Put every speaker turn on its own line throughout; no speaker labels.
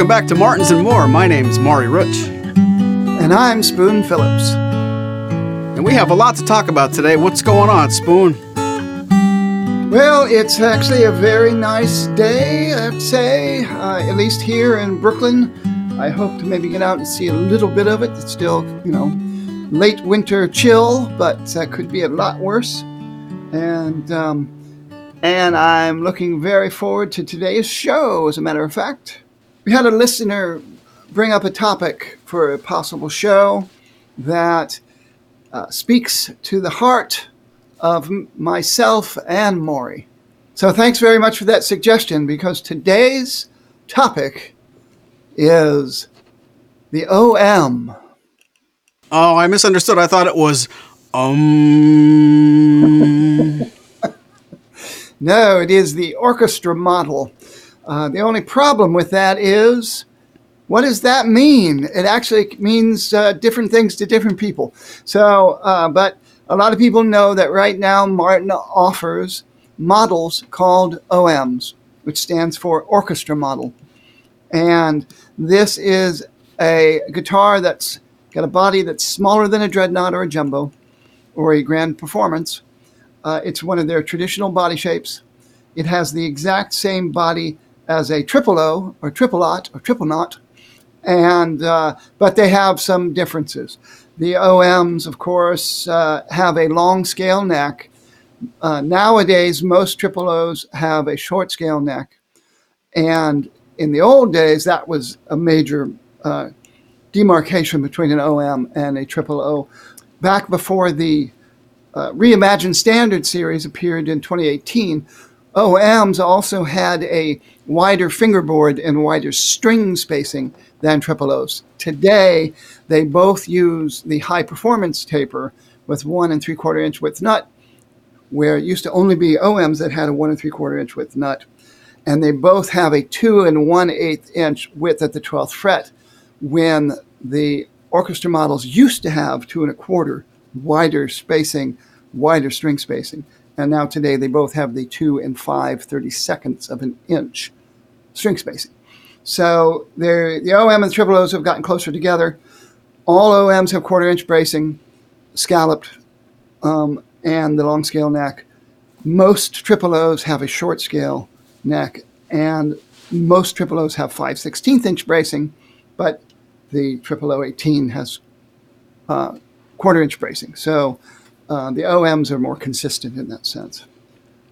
Welcome back to Martins and More. My name is Maury Rutch.
And I'm Spoon Phillips.
And we have a lot to talk about today. What's going on, Spoon?
Well, it's actually a very nice day, I'd say, uh, at least here in Brooklyn. I hope to maybe get out and see a little bit of it. It's still, you know, late winter chill, but that could be a lot worse. And um, and I'm looking very forward to today's show. As a matter of fact, we had a listener bring up a topic for a possible show that uh, speaks to the heart of myself and Maury. So thanks very much for that suggestion because today's topic is the OM.
Oh, I misunderstood. I thought it was um.
no, it is the orchestra model. Uh, the only problem with that is what does that mean? It actually means uh, different things to different people. So, uh, but a lot of people know that right now Martin offers models called OMs, which stands for orchestra model. And this is a guitar that's got a body that's smaller than a dreadnought or a jumbo or a grand performance. Uh, it's one of their traditional body shapes. It has the exact same body as a triple O or triple ot or triple knot, and uh, but they have some differences. The OMs, of course, uh, have a long scale neck. Uh, nowadays, most triple O's have a short scale neck. And in the old days, that was a major uh, demarcation between an OM and a triple O. Back before the uh, Reimagined Standard series appeared in 2018, OMs also had a wider fingerboard and wider string spacing than triple O's. Today, they both use the high performance taper with one and three quarter inch width nut, where it used to only be OMs that had a one and three quarter inch width nut. And they both have a two and one eighth inch width at the 12th fret, when the orchestra models used to have two and a quarter wider spacing, wider string spacing. And now today they both have the two and five thirty seconds of an inch string spacing. So the OM and the triple O's have gotten closer together. All OMs have quarter inch bracing, scalloped, um, and the long scale neck. Most triple O's have a short scale neck, and most triple O's have 5 16th inch bracing, but the triple O 18 has uh, quarter inch bracing. So uh, the OMs are more consistent in that sense.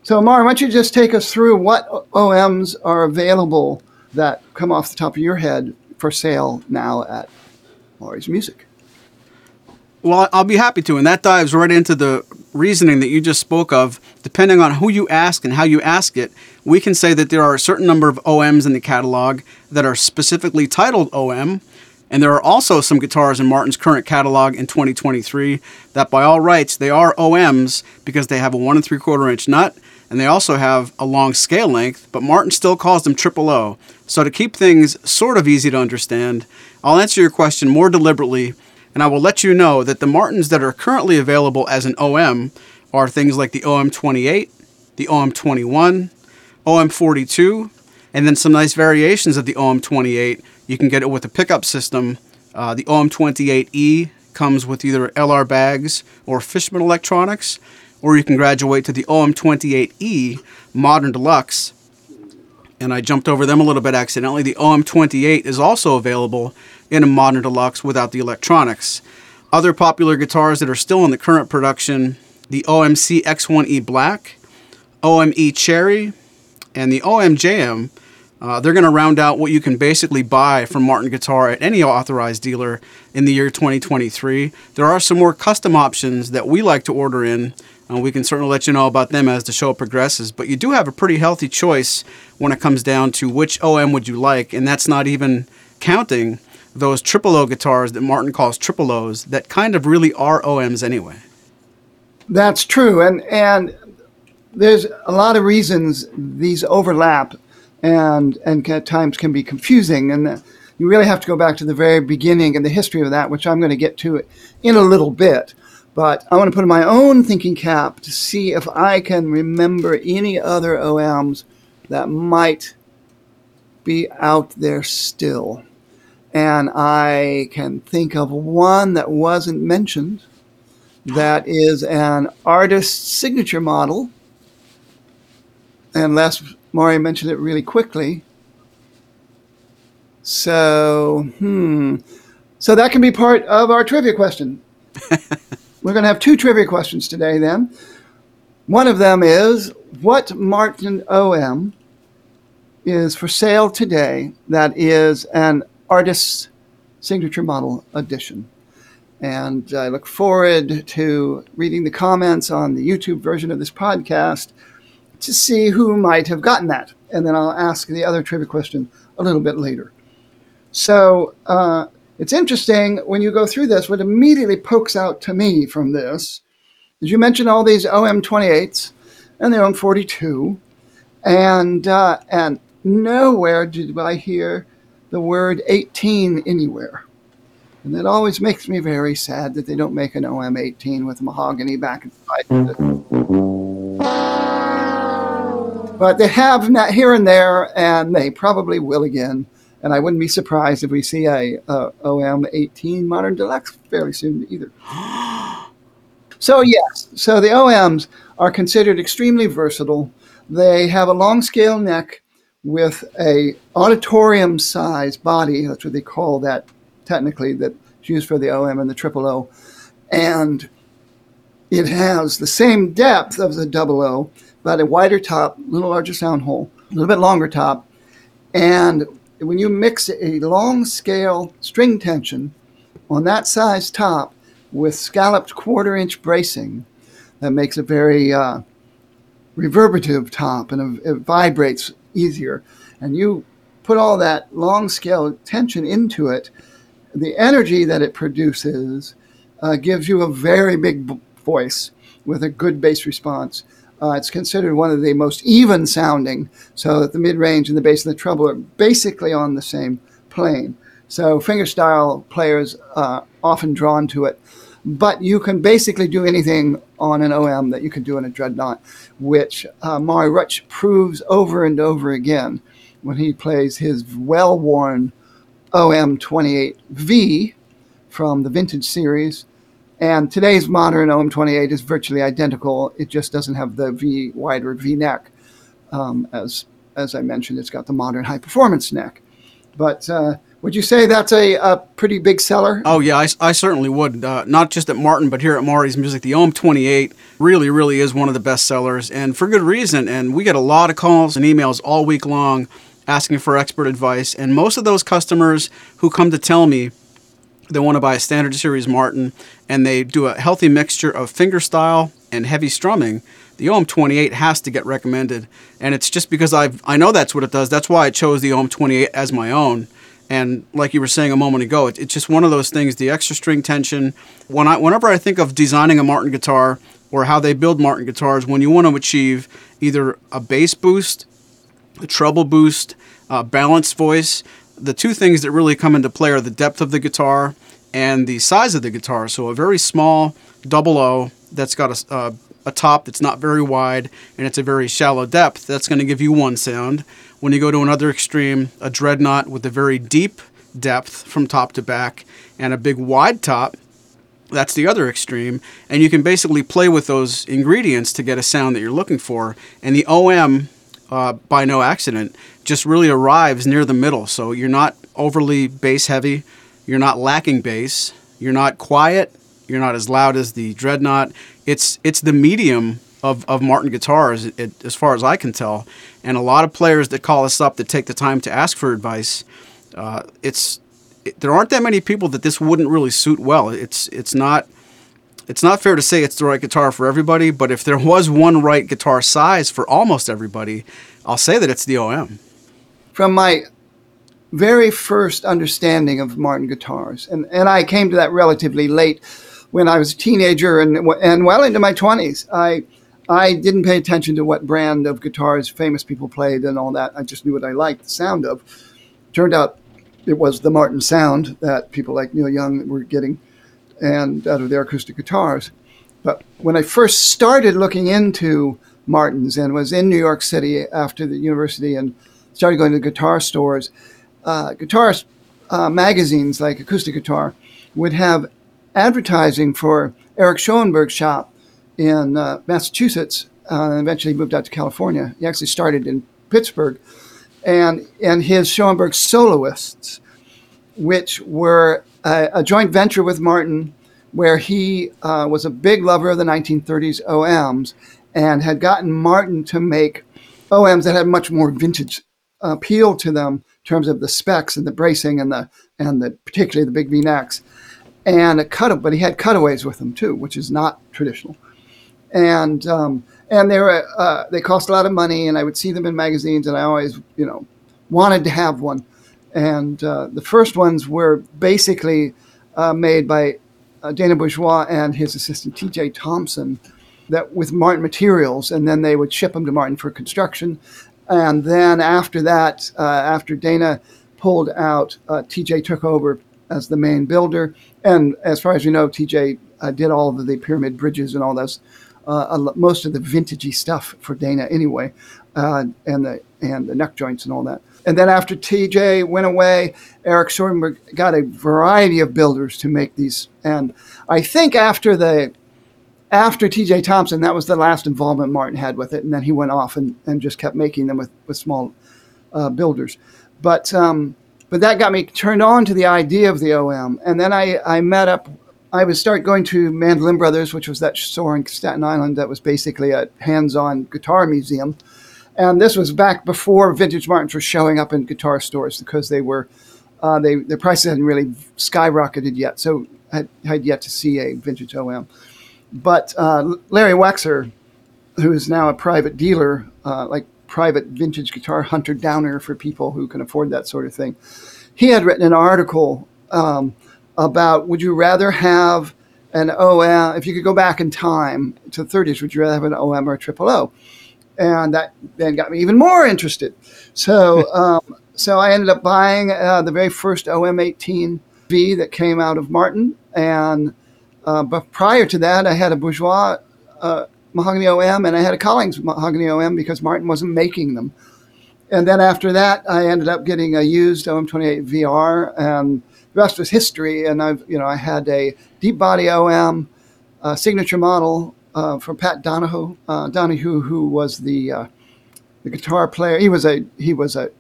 So, Mar, why don't you just take us through what OMs are available that come off the top of your head for sale now at Maury's Music?
Well, I'll be happy to. And that dives right into the reasoning that you just spoke of. Depending on who you ask and how you ask it, we can say that there are a certain number of OMs in the catalog that are specifically titled OM. And there are also some guitars in Martin's current catalog in 2023 that, by all rights, they are OMs because they have a one and three quarter inch nut and they also have a long scale length, but Martin still calls them triple O. So to keep things sort of easy to understand, I'll answer your question more deliberately, and I will let you know that the Martins that are currently available as an OM are things like the OM28, the OM21, OM42, and then some nice variations of the OM28. You can get it with a pickup system. Uh, the OM28E comes with either LR Baggs or Fishman electronics or you can graduate to the OM28E Modern Deluxe. And I jumped over them a little bit accidentally. The OM28 is also available in a Modern Deluxe without the electronics. Other popular guitars that are still in the current production the OMC X1E Black, OME Cherry, and the OMJM. Uh, they're going to round out what you can basically buy from Martin Guitar at any authorized dealer in the year 2023. There are some more custom options that we like to order in uh, we can certainly let you know about them as the show progresses. But you do have a pretty healthy choice when it comes down to which OM would you like, and that's not even counting those triple O guitars that Martin calls triple O's that kind of really are OMs anyway.
That's true, and and there's a lot of reasons these overlap, and and at times can be confusing, and you really have to go back to the very beginning and the history of that, which I'm going to get to in a little bit. But I want to put in my own thinking cap to see if I can remember any other OMs that might be out there still. And I can think of one that wasn't mentioned that is an artist's signature model. And Les Maury mentioned it really quickly. So, hmm. So that can be part of our trivia question. We're going to have two trivia questions today then. One of them is what Martin OM is for sale today that is an artist's signature model edition? And I look forward to reading the comments on the YouTube version of this podcast to see who might have gotten that. And then I'll ask the other trivia question a little bit later. So uh, it's interesting when you go through this, what immediately pokes out to me from this is you mentioned all these OM28s and the OM42, and, uh, and nowhere did I hear the word 18 anywhere. And it always makes me very sad that they don't make an OM18 with mahogany back and forth. But they have here and there, and they probably will again. And I wouldn't be surprised if we see a, a OM18 Modern Deluxe fairly soon either. so yes, so the OMs are considered extremely versatile. They have a long scale neck with a auditorium size body. That's what they call that technically that's used for the OM and the triple O. And it has the same depth of the double O, but a wider top, a little larger sound hole, a little bit longer top. And when you mix a long scale string tension on that size top with scalloped quarter inch bracing, that makes a very uh, reverberative top and it vibrates easier. And you put all that long scale tension into it, the energy that it produces uh, gives you a very big b- voice with a good bass response. Uh, it's considered one of the most even sounding, so that the mid range and the bass and the treble are basically on the same plane. So fingerstyle players are often drawn to it. But you can basically do anything on an OM that you can do in a dreadnought, which uh, Maury Rutch proves over and over again when he plays his well worn OM28V from the vintage series. And today's modern OM28 is virtually identical. It just doesn't have the V wider V neck. Um, as, as I mentioned, it's got the modern high performance neck. But uh, would you say that's a, a pretty big seller?
Oh, yeah, I, I certainly would. Uh, not just at Martin, but here at Maury's Music. The OM 28 really, really is one of the best sellers, and for good reason. And we get a lot of calls and emails all week long asking for expert advice. And most of those customers who come to tell me they want to buy a standard series Martin and they do a healthy mixture of fingerstyle and heavy strumming, the OM 28 has to get recommended. And it's just because I I know that's what it does. That's why I chose the OM 28 as my own and like you were saying a moment ago, it, it's just one of those things. The extra string tension. When I, whenever I think of designing a Martin guitar or how they build Martin guitars, when you want to achieve either a bass boost, a treble boost, a balanced voice, the two things that really come into play are the depth of the guitar and the size of the guitar. So a very small double O that's got a, a, a top that's not very wide and it's a very shallow depth. That's going to give you one sound when you go to another extreme, a dreadnought with a very deep depth from top to back and a big wide top, that's the other extreme. And you can basically play with those ingredients to get a sound that you're looking for. And the OM, uh, by no accident, just really arrives near the middle. So you're not overly bass heavy, you're not lacking bass, you're not quiet, you're not as loud as the dreadnought. It's it's the medium of, of Martin guitars, it, as far as I can tell. And a lot of players that call us up that take the time to ask for advice, uh, it's it, there aren't that many people that this wouldn't really suit well. It's it's not it's not fair to say it's the right guitar for everybody, but if there was one right guitar size for almost everybody, I'll say that it's the OM.
From my very first understanding of Martin guitars, and, and I came to that relatively late when I was a teenager and, and well into my 20s. I I didn't pay attention to what brand of guitars famous people played and all that. I just knew what I liked the sound of. Turned out it was the Martin sound that people like Neil Young were getting and out of their acoustic guitars. But when I first started looking into Martins and was in New York City after the university and started going to guitar stores, uh, guitar uh, magazines like Acoustic Guitar would have advertising for Eric Schoenberg's shop in uh, Massachusetts. Uh, and eventually he moved out to California. He actually started in Pittsburgh, and and his Schoenberg soloists, which were a, a joint venture with Martin, where he uh, was a big lover of the 1930s OMs and had gotten Martin to make OMs that had much more vintage appeal to them in terms of the specs and the bracing and the and the particularly the big V necks and a cut but he had cutaways with them too, which is not traditional. And um, and they were uh, they cost a lot of money, and I would see them in magazines, and I always you know wanted to have one. And uh, the first ones were basically uh, made by uh, Dana Bourgeois and his assistant T.J. Thompson, that with Martin materials, and then they would ship them to Martin for construction. And then after that, uh, after Dana pulled out, uh, T.J. took over as the main builder, and as far as you know, T.J. did all of the pyramid bridges and all those uh, most of the vintagey stuff for Dana anyway, uh, and the and the neck joints and all that. And then after TJ went away, Eric Schoenberg got a variety of builders to make these. And I think after the after TJ Thompson, that was the last involvement Martin had with it, and then he went off and, and just kept making them with with small uh, builders. But um, but that got me turned on to the idea of the OM, and then I I met up I would start going to Mandolin Brothers, which was that store in Staten Island that was basically a hands-on guitar museum. And this was back before vintage Martins were showing up in guitar stores because they were uh, they the prices hadn't really skyrocketed yet, so I had, had yet to see a vintage OM. But uh, Larry Wexer, who is now a private dealer, uh, like private vintage guitar hunter downer for people who can afford that sort of thing, he had written an article. Um, about would you rather have an OM, if you could go back in time to the 30s, would you rather have an OM or a triple O? And that then got me even more interested. So, um, so I ended up buying uh, the very first OM18V that came out of Martin. And uh, but prior to that, I had a Bourgeois uh, mahogany OM and I had a Collings mahogany OM because Martin wasn't making them. And then after that, I ended up getting a used OM28 VR and the rest was history. And I've, you know, I had a deep body OM uh, signature model uh, from Pat Donohue, uh, Donahue, who was the uh, the guitar player. He was a he was a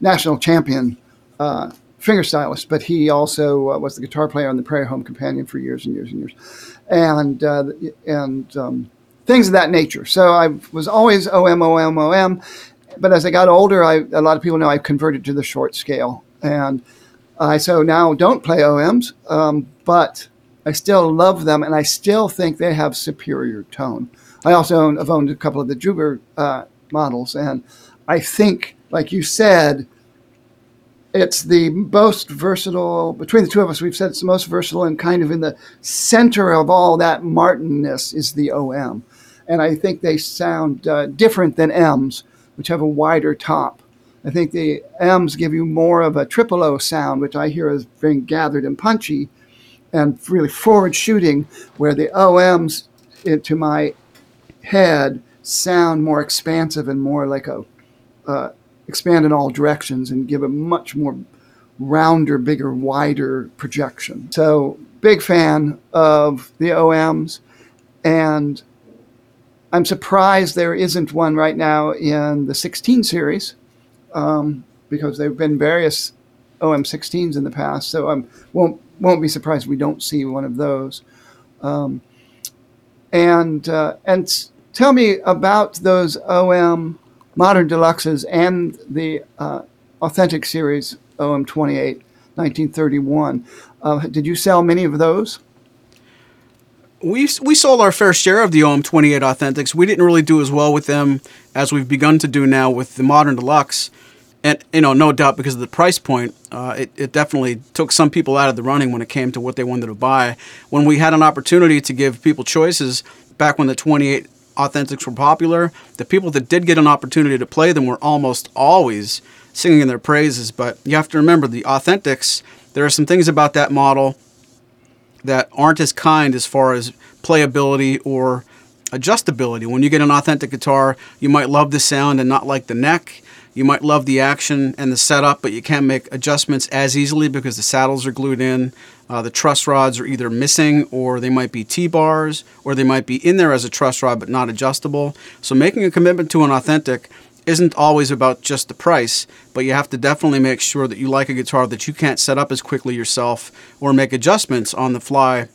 national champion uh, fingerstylist, but he also uh, was the guitar player on the Prairie Home Companion for years and years and years, and and um, things of that nature. So I was always OM, OM, OM. But as I got older, I, a lot of people know I converted to the short scale, and I so now don't play OMs, um, but I still love them, and I still think they have superior tone. I also own, have owned a couple of the Juber uh, models, and I think, like you said, it's the most versatile between the two of us. We've said it's the most versatile, and kind of in the center of all that Martinness is the OM, and I think they sound uh, different than M's, which have a wider top. I think the M's give you more of a triple O sound, which I hear as being gathered and punchy and really forward shooting, where the OMs, to my head, sound more expansive and more like a uh, expand in all directions and give a much more rounder, bigger, wider projection. So, big fan of the OMs, and I'm surprised there isn't one right now in the 16 series um, because there have been various OM16s in the past. So I won't won't be surprised we don't see one of those. Um, and uh, and tell me about those OM modern deluxes and the uh, authentic series OM28 1931. Uh, did you sell many of those?
we we sold our fair share of the OM28 Authentics. We didn't really do as well with them as we've begun to do now with the Modern Deluxe, and you know, no doubt because of the price point, uh, it it definitely took some people out of the running when it came to what they wanted to buy. When we had an opportunity to give people choices back when the 28 Authentics were popular, the people that did get an opportunity to play them were almost always singing their praises. But you have to remember the Authentics. There are some things about that model that aren't as kind as far as playability or adjustability. When you get an authentic guitar, you might love the sound and not like the neck. You might love the action and the setup, but you can't make adjustments as easily because the saddles are glued in. Uh, the truss rods are either missing or they might be T-bars or they might be in there as a truss rod but not adjustable. So making a commitment to an authentic isn't always about just the price, but you have to definitely make sure that you like a guitar that you can't set up as quickly yourself or make adjustments on the fly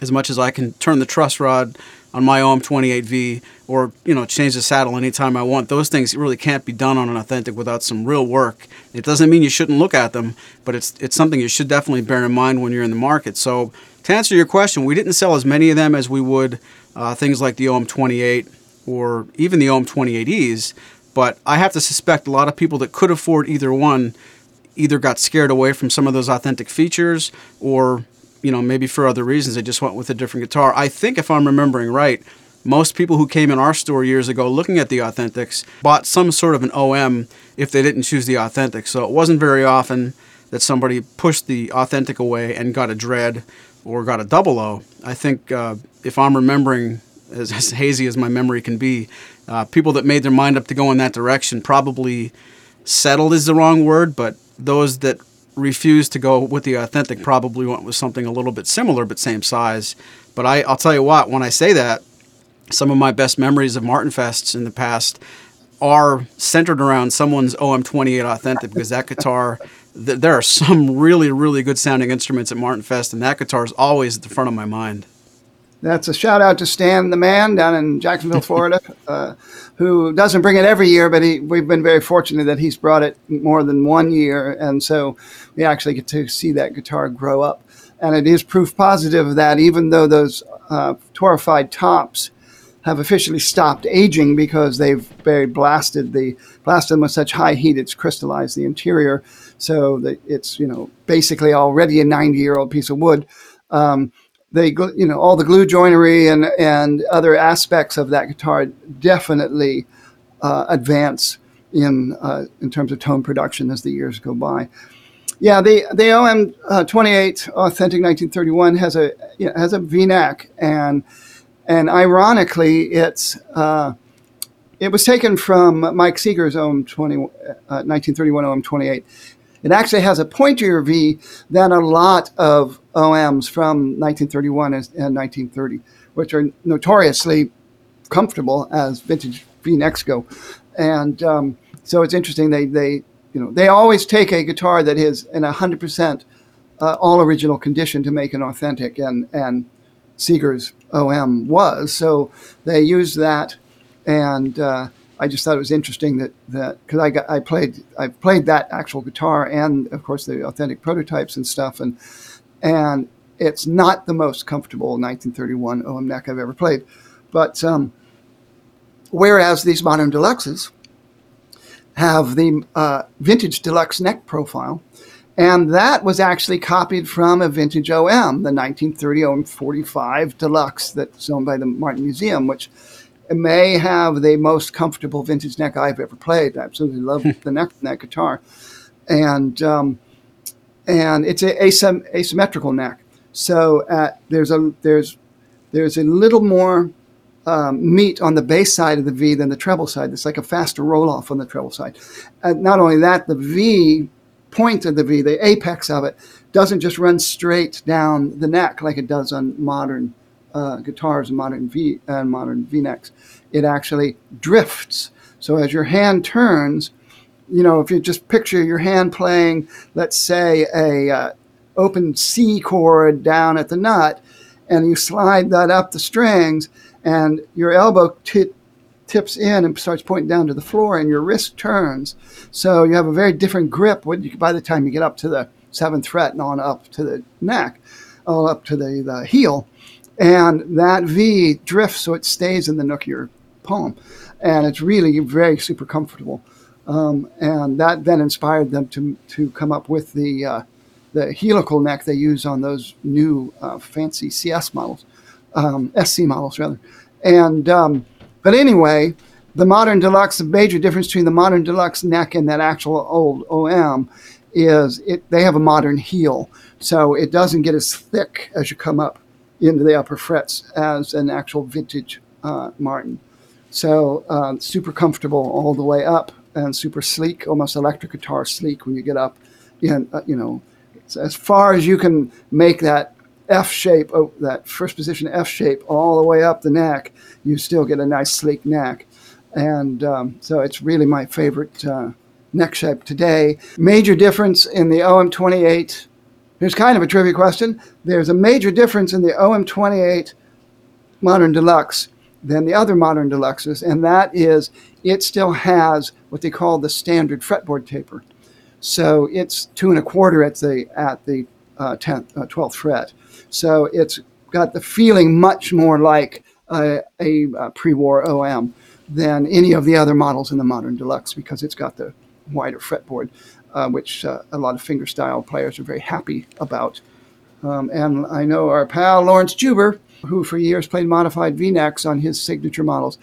as much as I can turn the truss rod on my OM 28V or you know change the saddle anytime I want. Those things really can't be done on an authentic without some real work. It doesn't mean you shouldn't look at them, but it's it's something you should definitely bear in mind when you're in the market. So to answer your question, we didn't sell as many of them as we would uh, things like the OM 28 or even the OM 28Es. But I have to suspect a lot of people that could afford either one either got scared away from some of those authentic features or you know, maybe for other reasons, they just went with a different guitar. I think, if I'm remembering right, most people who came in our store years ago looking at the Authentics bought some sort of an OM if they didn't choose the Authentic. So it wasn't very often that somebody pushed the Authentic away and got a Dread or got a double O. I think, uh, if I'm remembering as, as, hazy as my memory can be, uh, people that made their mind up to go in that direction probably settled is the wrong word, but those that refused to go with the authentic probably went with something a little bit similar but same size. But I, I'll tell you what, when I say that, some of my best memories of Martin Fests in the past are centered around someone's OM28 authentic because that guitar, th- there are some really, really good sounding instruments at Martin Fest, and that guitar is always at the front of my mind.
That's a shout out to Stan the Man down in Jacksonville, Florida, uh, who doesn't bring it every year, but he, we've been very fortunate that he's brought it more than one year. And so we actually get to see that guitar grow up. And it is proof positive that even though those uh, torrefied tops have officially stopped aging because they've very blasted the blasted them with such high heat it's crystallized the interior so that it's you know basically already a 90 year old piece of wood um, they you know all the glue joinery and and other aspects of that guitar definitely uh, advance in uh, in terms of tone production as the years go by. Yeah, the the OM uh, 28 Authentic 1931 has a you know, has a V-neck and and ironically it's uh, it was taken from Mike Seeger's OM 20, 1931 OM 28 it actually has a pointier V than a lot of OMs from 1931 and 1930, which are notoriously comfortable as vintage V necks go. And um, so it's interesting. They, they, you know, they always take a guitar that is in 100% uh, all original condition to make an authentic, and, and Seeger's OM was. So they use that and uh, I just thought it was interesting that that because I got I played I played that actual guitar and of course the authentic prototypes and stuff and and it's not the most comfortable 1931 OM neck I've ever played, but um, whereas these modern deluxes have the uh, vintage deluxe neck profile, and that was actually copied from a vintage OM, the 1930 OM 45 deluxe that's owned by the Martin Museum, which may have the most comfortable vintage neck I've ever played. I absolutely love the neck of that guitar, and um, and it's a asym- asymmetrical neck. So uh, there's a there's there's a little more um, meat on the bass side of the V than the treble side. It's like a faster roll off on the treble side. And not only that, the V point of the V, the apex of it, doesn't just run straight down the neck like it does on modern uh, guitars and modern V and uh, modern V-necks, it actually drifts. So as your hand turns, you know, if you just picture your hand playing, let's say a uh, open C chord down at the nut, and you slide that up the strings, and your elbow t- tips in and starts pointing down to the floor, and your wrist turns. So you have a very different grip you, by the time you get up to the seventh fret and on up to the neck, all up to the, the heel and that V drifts so it stays in the nook of your palm, and it's really very super comfortable. Um, and that then inspired them to to come up with the uh, the helical neck they use on those new uh, fancy CS models, um, SC models rather. And um, but anyway, the modern deluxe, the major difference between the modern deluxe neck and that actual old OM is it they have a modern heel, so it doesn't get as thick as you come up into the upper frets as an actual vintage uh, Martin. So uh, super comfortable all the way up and super sleek, almost electric guitar sleek when you get up, in, uh, you know, as far as you can make that F shape, oh, that first position F shape, all the way up the neck, you still get a nice sleek neck. And um, so it's really my favorite uh, neck shape today. Major difference in the OM28. Here's kind of a trivia question. There's a major difference in the OM28 Modern Deluxe than the other Modern Deluxes, and that is it still has what they call the standard fretboard taper. So it's two and a quarter at the at the uh, 10th, uh, 12th fret. So it's got the feeling much more like a, a, a pre-war OM than any of the other models in the modern deluxe because it's got the wider fretboard, uh, which uh, a lot of fingerstyle players are very happy about. Um, and I know our pal Laurence Juber, who for years played modified V-necks on his signature models,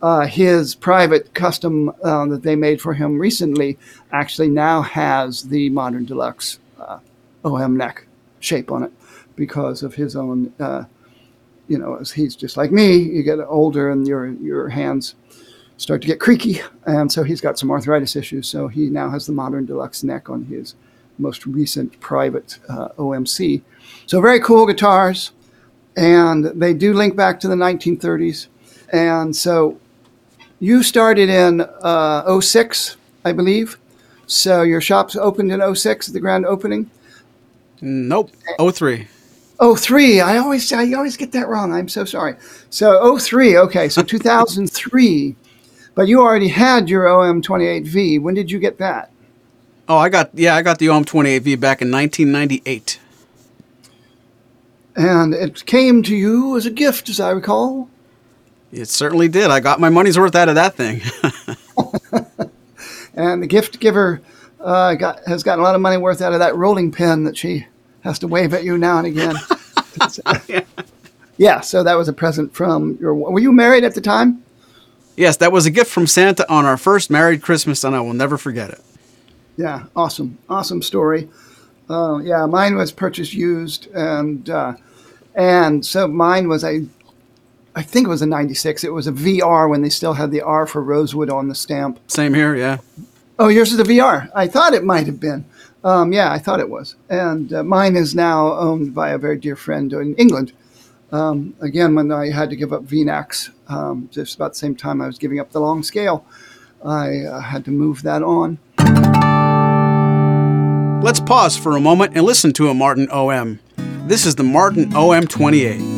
uh, his private custom uh, that they made for him recently actually now has the modern deluxe uh, OM neck shape on it because of his own. Uh, you know, as he's just like me, you get older and your your hands start to get creaky, and so he's got some arthritis issues. So he now has the modern deluxe neck on his most recent private uh, OMC. So very cool guitars, and they do link back to the 1930s. And so you started in uh, 06, I believe. So your shop's opened in 06 at the grand opening.
Nope, 03.
Oh, three. I always I always get that wrong. I'm so sorry. So, oh, three. Okay, so 2003. But you already had your OM28V. When did you get that?
Oh, I got yeah, I got the OM28V back in 1998.
And it came to you as a gift, as I recall.
It certainly did. I got my money's worth out of that thing.
and the gift giver uh, got has gotten a lot of money worth out of that rolling pin that she has to wave at you now and again. yeah. yeah, so that was a present from your. Were you married at the time?
Yes, that was a gift from Santa on our first married Christmas, and I will never forget it.
Yeah, awesome, awesome story. Uh, yeah, mine was purchased used, and uh, and so mine was a, I think it was a '96. It was a VR when they still had the R for Rosewood on the stamp.
Same here, yeah.
Oh, yours is a VR. I thought it might have been. Um, yeah, I thought it was. And uh, mine is now owned by a very dear friend in England. Um, again, when I had to give up V-necks, um, just about the same time I was giving up the long scale, I uh, had to move that on.
Let's pause for a moment and listen to a Martin OM. This is the Martin OM 28.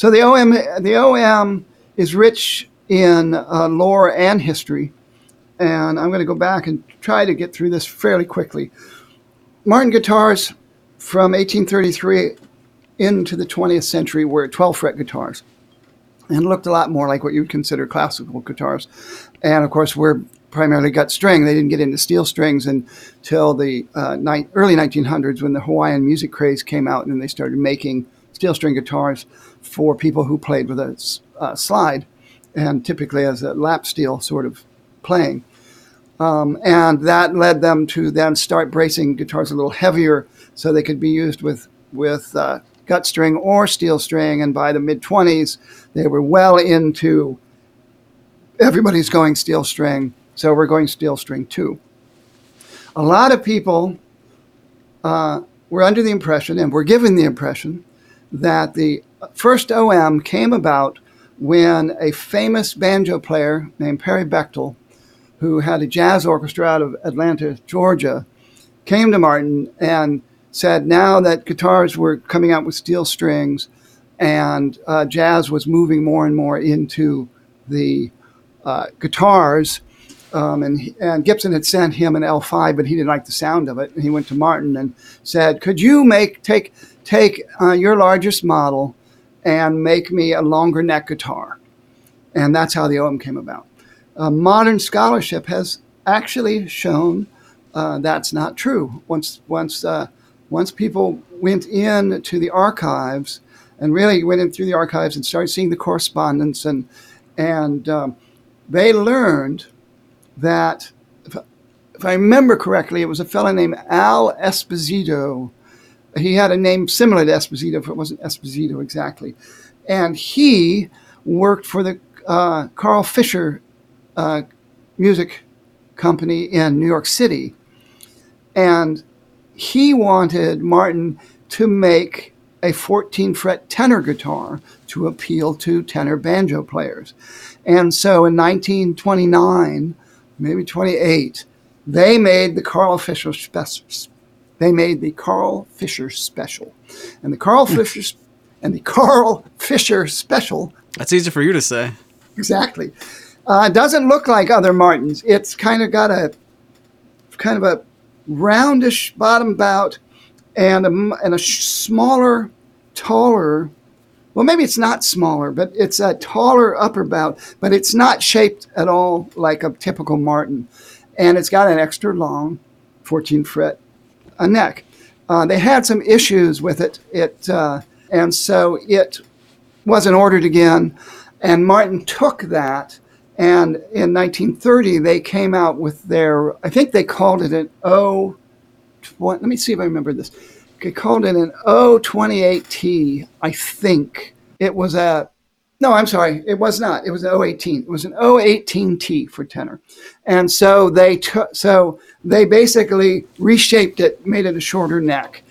So the OM, the OM is rich in uh, lore and history, and I'm going to go back and try to get through this fairly quickly. Martin guitars from 1833 into the 20th century were 12 fret guitars and looked a lot more like what you'd consider classical guitars. And of course, we're primarily gut string. They didn't get into steel strings until the uh, ni- early 1900s when the Hawaiian music craze came out and they started making steel string guitars for people who played with a uh, slide and typically as a lap steel sort of playing. Um, and that led them to then start bracing guitars a little heavier so they could be used with, with uh, gut string or steel string. And by the mid 20s, they were well into everybody's going steel string, so we're going steel string too. A lot of people uh, were under the impression and were given the impression that the first OM came about when a famous banjo player named Perry Bechtel, who had a jazz orchestra out of Atlanta, Georgia, came to Martin and said now that guitars were coming out with steel strings and uh, jazz was moving more and more into the uh, guitars, Um, and, and Gibson had sent him an L5, but he didn't like the sound of it. And he went to Martin and said, "Could you make take take uh, your largest model and make me a longer neck guitar?" And that's how the OM came about. Uh, modern scholarship has actually shown uh, that's not true. Once once uh, once people went in to the archives and really went in through the archives and started seeing the correspondence and and um, they learned that if, if, I remember correctly, it was a fellow named Al Esposito. He had a name similar to Esposito, if it wasn't Esposito exactly, and he worked for the uh, Carl Fischer uh, Music Company in New York City, and he wanted Martin to make a 14 fret tenor guitar to appeal to tenor banjo players. And so in 1929, maybe 28, they made the Carl Fischer special. They made the Carl Fischer special. And the Carl hmm. Fischer and the Carl Fischer special.
That's easy for you to say.
Exactly. Uh, doesn't look like other Martins. It's kind of got a kind of a roundish bottom bout and a, and a smaller, taller well, maybe it's not smaller, but it's a taller upper bout, but it's not shaped at all like a typical Martin. And it's got an extra long 14 fret a neck. Uh, they had some issues with it, it uh, and so it wasn't ordered again. And Martin took that, and in 1930 they came out with their, I think they called it an O. Let me see if I remember this. They called it an O28T, I think. It was a, no, I'm sorry, it was not. It was an 018. It was an 018T for tenor. And so they took, so they basically reshaped it, made it a shorter neck.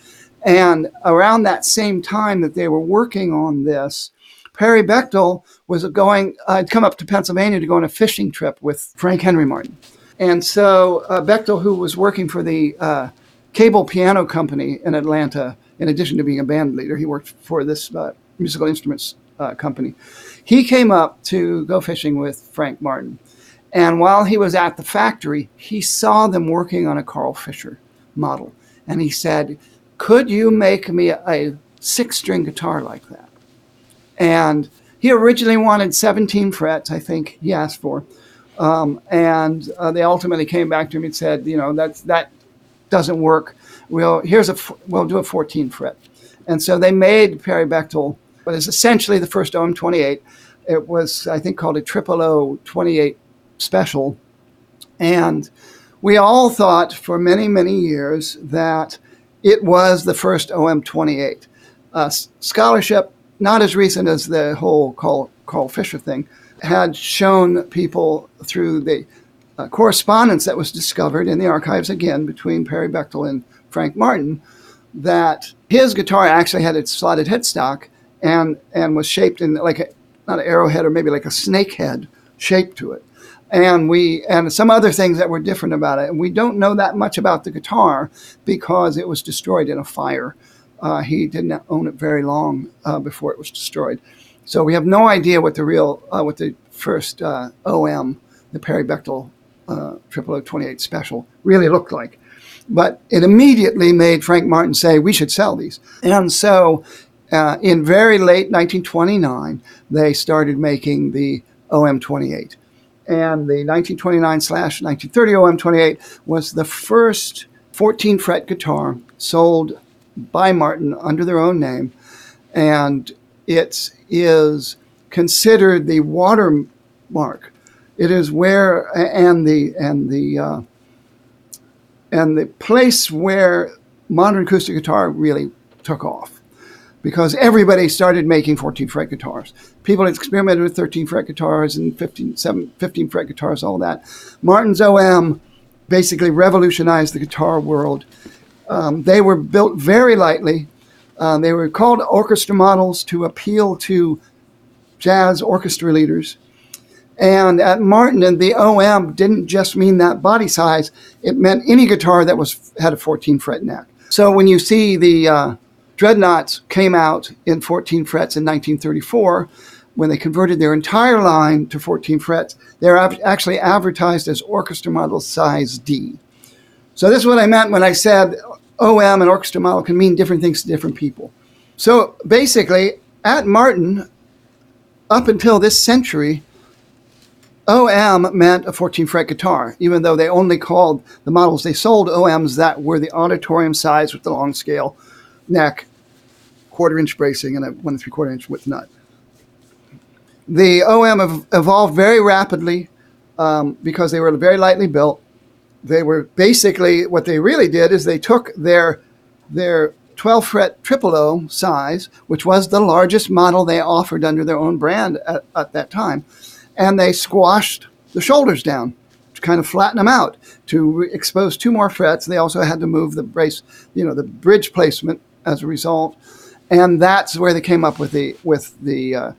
And around that same time that they were working on this, Perry Bechtel was going, I'd uh, come up to Pennsylvania to go on a fishing trip with Frank Henry Martin. And so uh, Bechtel, who was working for the uh, cable piano company in Atlanta. In addition to being a band leader, he worked for this uh, musical instruments uh, company. He came up to go fishing with Frank Martin. And while he was at the factory, he saw them working on a Carl Fischer model. And he said, Could you make me a, a six string guitar like that? And he originally wanted 17 frets, I think he asked for. Um, and uh, they ultimately came back to him and said, you know, that's, that doesn't work. We'll here's a we'll do a 14 fret, and so they made Perry Bechtel, but it's essentially the first OM28. It was I think called a triple O 28 special, and we all thought for many many years that it was the first OM28. Uh, scholarship, not as recent as the whole Carl, Carl Fischer thing, had shown people through the uh, correspondence that was discovered in the archives again between Perry Bechtel and Frank Martin that his guitar actually had its slotted headstock and and was shaped in like a not an arrowhead or maybe like a snake head shape to it and we and some other things that were different about it and we don't know that much about the guitar because it was destroyed in a fire uh, he didn't own it very long uh, before it was destroyed so we have no idea what the real uh, what the first uh, om the perry bechtel uh, 0028 special really looked like. But it immediately made Frank Martin say, we should sell these. And so uh, in very late 1929, they started making the OM28. And the 1929 slash 1930 OM28 was the first 14 fret guitar sold by Martin under their own name. And it is considered the watermark it is where and the and the uh, and the place where modern acoustic guitar really took off because everybody started making 14 fret guitars. People experimented with 13 fret guitars and 15, 7, 15 fret guitars, all that. Martin's OM basically revolutionized the guitar world. Um, they were built very lightly. Uh, they were called orchestra models to appeal to jazz orchestra leaders. And at Martin, and the OM didn't just mean that body size; it meant any guitar that was had a 14 fret neck. So when you see the uh, dreadnoughts came out in 14 frets in 1934, when they converted their entire line to 14 frets, they're actually advertised as orchestra model size D. So this is what I meant when I said OM and orchestra model can mean different things to different people. So basically, at Martin, up until this century, OM meant a 14 fret guitar, even though they only called the models they sold OMs that were the auditorium size with the long scale neck, quarter inch bracing, and a one and three quarter inch width nut. The OM evolved very rapidly um, because they were very lightly built. They were basically what they really did is they took their their 12 fret triple O size, which was the largest model they offered under their own brand at, at that time, and they squashed the shoulders down to kind of flatten them out to re- expose two more frets. They also had to move the brace, you know, the bridge placement as a result, and that's where they came up with the with the uh,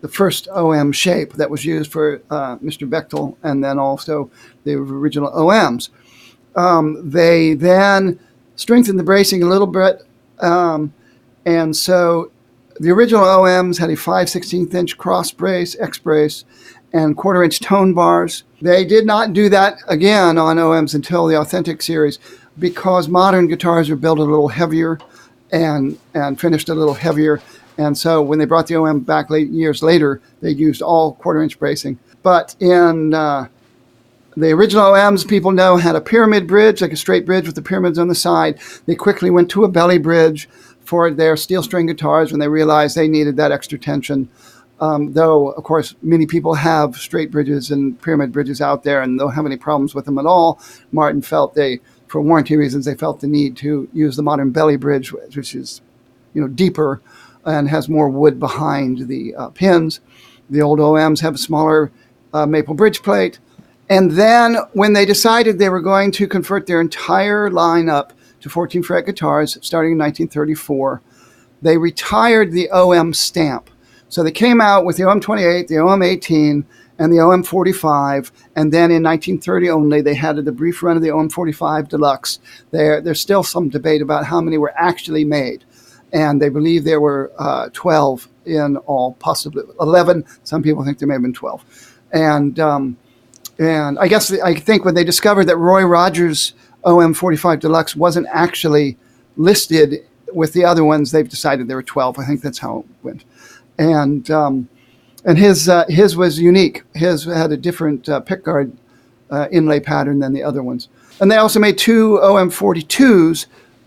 the first OM shape that was used for uh, Mr. Bechtel, and then also the original OMs. Um, they then strengthened the bracing a little bit, um, and so the original OMs had a 5 16th inch cross brace, X brace, and quarter inch tone bars. They did not do that again on OMs until the Authentic series because modern guitars are built a little heavier and, and finished a little heavier. And so when they brought the OM back late years later, they used all quarter inch bracing. But in uh, the original OMs, people know, had a pyramid bridge, like a straight bridge with the pyramids on the side. They quickly went to a belly bridge for their steel string guitars when they realized they needed that extra tension. Um, though, of course, many people have straight bridges and pyramid bridges out there and don't have any problems with them at all. Martin felt they, for warranty reasons, they felt the need to use the modern belly bridge, which is, you know, deeper and has more wood behind the uh, pins. The old OMs have a smaller uh, maple bridge plate. And then when they decided they were going to convert their entire lineup to 14 fret guitars starting in 1934. They retired the OM stamp. So they came out with the OM 28, the OM 18, and the OM 45. And then in 1930 only, they had the brief run of the OM 45 Deluxe. There, there's still some debate about how many were actually made. And they believe there were uh, 12 in all, possibly 11. Some people think there may have been 12. And, um, and I guess I think when they discovered that Roy Rogers OM45 Deluxe wasn't actually listed with the other ones. They've decided there were 12. I think that's how it went. And um, and his uh, his was unique. His had a different uh, pickguard uh, inlay pattern than the other ones. And they also made two OM42s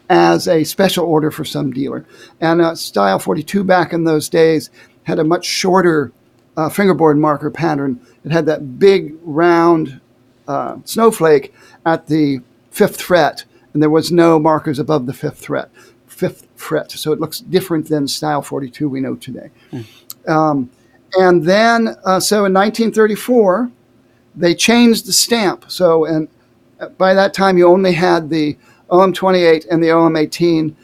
as a special order for some dealer. And uh, Style 42 back in those days had a much shorter uh, fingerboard marker pattern. It had that big round uh, snowflake at the fifth fret, and there was no markers above the fifth fret. Fifth fret, so it looks different than style 42 we know today. Mm. Um, and then, uh, so in 1934, they changed the stamp. So, and by that time, you only had the OM28 and the OM18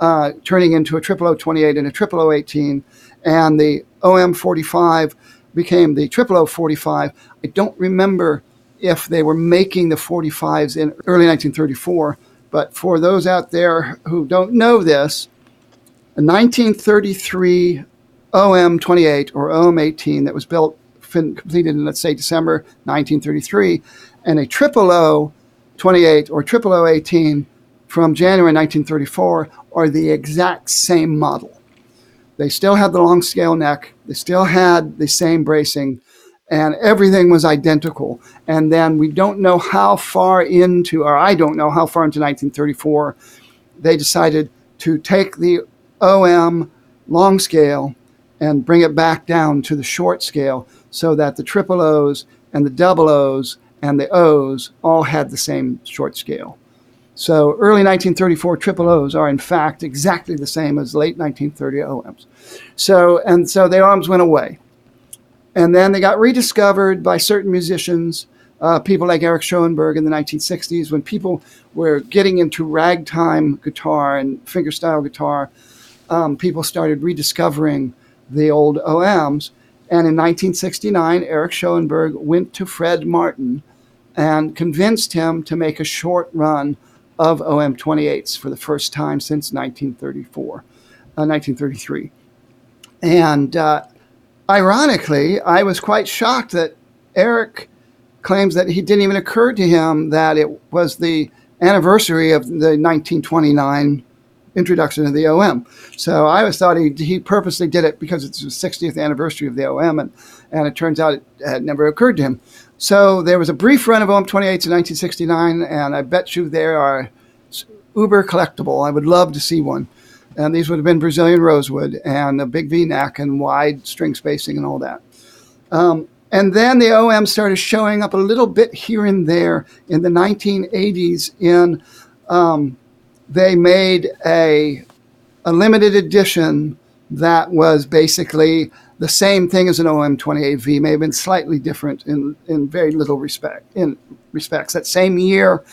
uh, turning into a triple O28 and a triple O18, and the OM45 became the triple O45. I don't remember if they were making the 45s in early 1934. But for those out there who don't know this, a 1933 OM 28 or OM 18 that was built, completed in, let's say, December 1933, and a triple O 28 or triple O 18 from January 1934 are the exact same model. They still had the long scale neck, they still had the same bracing, and everything was identical. And then we don't know how far into, or I don't know how far into 1934, they decided to take the OM long scale and bring it back down to the short scale so that the triple O's and the double O's and the O's all had the same short scale. So early 1934 triple O's are in fact exactly the same as late 1930 OMs. So and so the OMs went away. And then they got rediscovered by certain musicians, uh, people like Eric Schoenberg in the 1960s, when people were getting into ragtime guitar and fingerstyle guitar. Um, people started rediscovering the old OMs. And in 1969, Eric Schoenberg went to Fred Martin and convinced him to make a short run of OM 28s for the first time since 1934, uh, 1933. And uh, ironically, I was quite shocked that Eric claims that he didn't even occur to him that it was the anniversary of the 1929 introduction of the OM. So I always thought he, he purposely did it because it's the 60th anniversary of the OM, and, and it turns out it had never occurred to him. So there was a brief run of OM 28 in 1969, and I bet you they are uber collectible. I would love to see one. And these would have been Brazilian rosewood and a big V neck and wide string spacing and all that. Um, and then the OM started showing up a little bit here and there in the 1980s. In um, they made a a limited edition that was basically the same thing as an OM28V, may have been slightly different in, in very little respect in respects. That same year,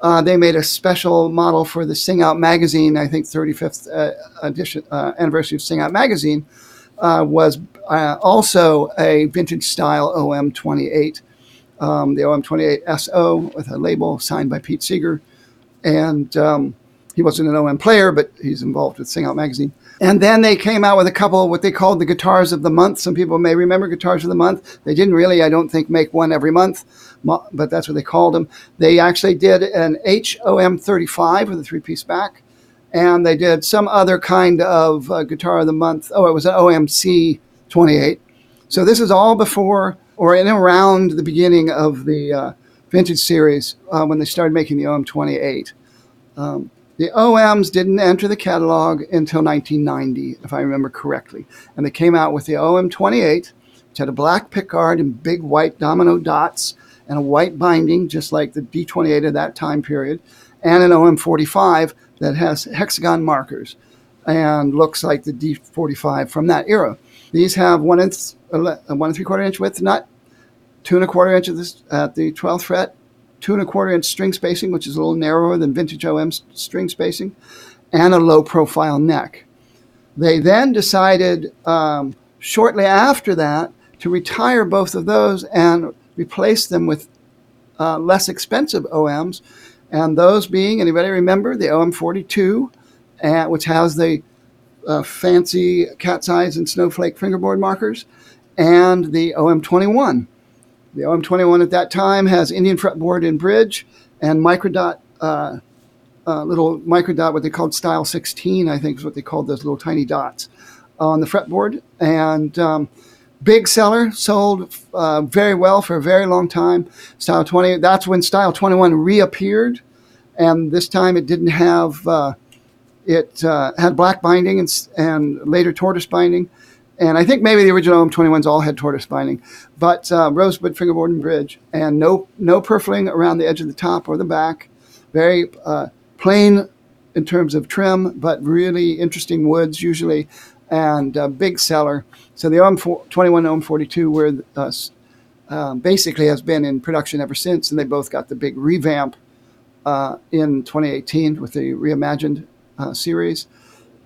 uh, they made a special model for the Sing Out magazine. I think 35th uh, edition uh, anniversary of Sing Out magazine uh, was uh, also a vintage style OM28, um, the OM28 SO with a label signed by Pete Seeger, and um, he wasn't an OM player, but he's involved with Sing Out magazine. And then they came out with a couple what they called the guitars of the month. Some people may remember guitars of the month. They didn't really, I don't think, make one every month, but that's what they called them. They actually did an HOM 35 with a three piece back, and they did some other kind of uh, guitar of the month. Oh, it was an OMC 28. So this is all before or in around the beginning of the uh, vintage series uh, when they started making the OM 28. Um, the OMs didn't enter the catalog until 1990, if I remember correctly. And they came out with the OM 28, which had a black pickguard and big white domino dots and a white binding, just like the D28 of that time period, and an OM 45 that has hexagon markers and looks like the D45 from that era. These have one inch, one and three quarter inch width nut, two and a quarter inches at the 12th fret, two and a quarter inch string spacing, which is a little narrower than vintage OM string spacing, and a low profile neck. They then decided um, shortly after that to retire both of those and replace them with uh, less expensive OMs, and those being anybody remember the OM42, uh, which has the uh, fancy cat's eyes and snowflake fingerboard markers, and the OM21 the OM21 at that time has Indian fretboard and bridge and microdot, uh, uh, little microdot, what they called style 16, I think is what they called those little tiny dots on the fretboard. And um, big seller, sold uh, very well for a very long time. Style 20, that's when Style 21 reappeared. And this time it didn't have, uh, it uh, had black binding and, and later tortoise binding and I think maybe the original M21s all had tortoise binding, but uh, rosewood fingerboard and bridge, and no no purfling around the edge of the top or the back. Very uh, plain in terms of trim, but really interesting woods usually, and uh, big seller. So the OM21 OM42 were uh, um, basically has been in production ever since, and they both got the big revamp uh, in 2018 with the reimagined uh, series.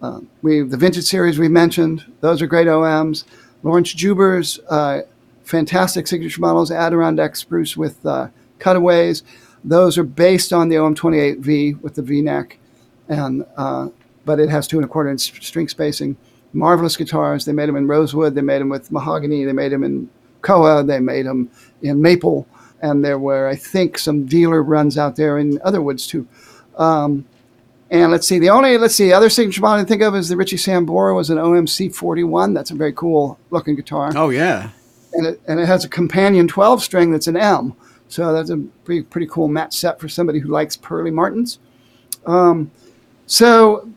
Uh, we the vintage series we mentioned; those are great OMs. Laurence Juber's uh, fantastic signature models, Adirondack spruce with uh, cutaways. Those are based on the OM28V with the V-neck, and uh, but it has two and a quarter inch string spacing. Marvelous guitars. They made them in rosewood. They made them with mahogany. They made them in koa. They made them in maple. And there were, I think, some dealer runs out there in other woods too. Um, and let's see, the only let's see other signature model I can think of is the Richie Sambora was an OMC 41. That's a very cool looking guitar.
Oh yeah,
and it and it has a companion 12 string that's an M. So that's a pretty pretty cool match set for somebody who likes Pearly Martins. Um, so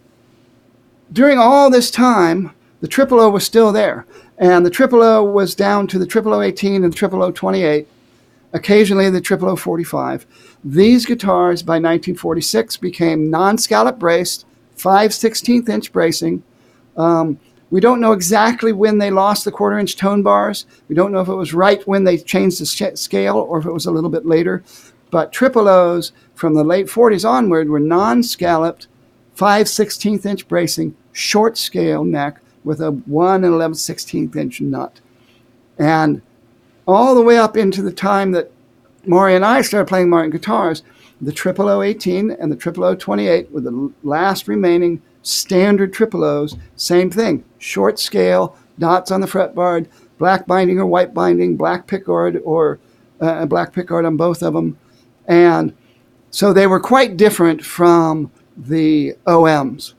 during all this time, the Triple O was still there, and the Triple O was down to the Triple O 18 and the Triple O 28 occasionally the Triple O 45. These guitars by 1946 became non scallop braced, 5 16th inch bracing. Um, we don't know exactly when they lost the quarter inch tone bars. We don't know if it was right when they changed the scale or if it was a little bit later. But triple O's from the late 40s onward were non scalloped, 5 16th inch bracing, short scale neck with a 1 and 11 16th inch nut. And all the way up into the time that Maury and I started playing Martin guitars, the Triple O 18 and the Triple O 28 were the last remaining standard Triple O's. Same thing, short scale, dots on the fretboard, black binding or white binding, black pickguard or uh, black pickguard on both of them. And so they were quite different from the OMs.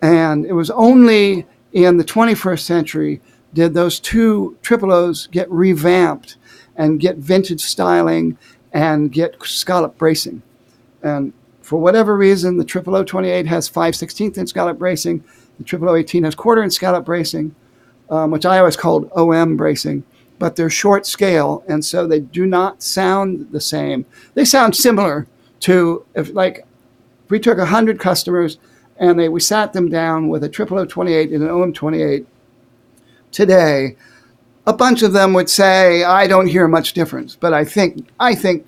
And it was only in the 21st century did those two triple O's get revamped and get vintage styling and get scallop bracing. And for whatever reason, the triple O 28 has 5 16th inch scallop bracing. The triple O 18 has quarter inch scallop bracing, um, which I always called OM bracing. But they're short scale, and so they do not sound the same. They sound similar to if like we took 100 customers and they we sat them down with a triple O 28 and an OM 28 today, a bunch of them would say, "I don't hear much difference." But I think I think